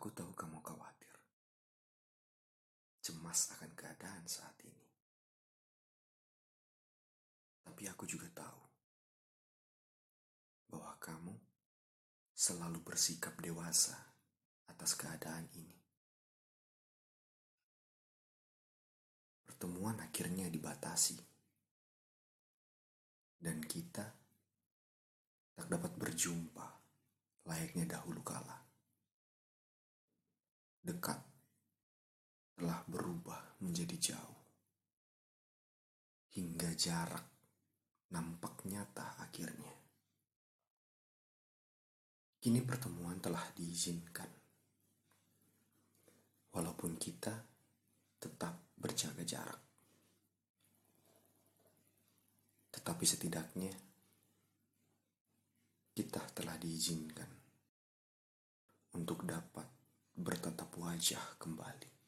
Aku tahu kamu khawatir. Cemas akan keadaan saat ini. Tapi aku juga tahu bahwa kamu selalu bersikap dewasa atas keadaan ini. Pertemuan akhirnya dibatasi. Dan kita tak dapat berjumpa layaknya dahulu kala. Dekat telah berubah menjadi jauh, hingga jarak nampak nyata akhirnya. Kini pertemuan telah diizinkan, walaupun kita tetap berjaga jarak. Tetapi setidaknya kita telah diizinkan untuk dapat bertatap wajah kembali.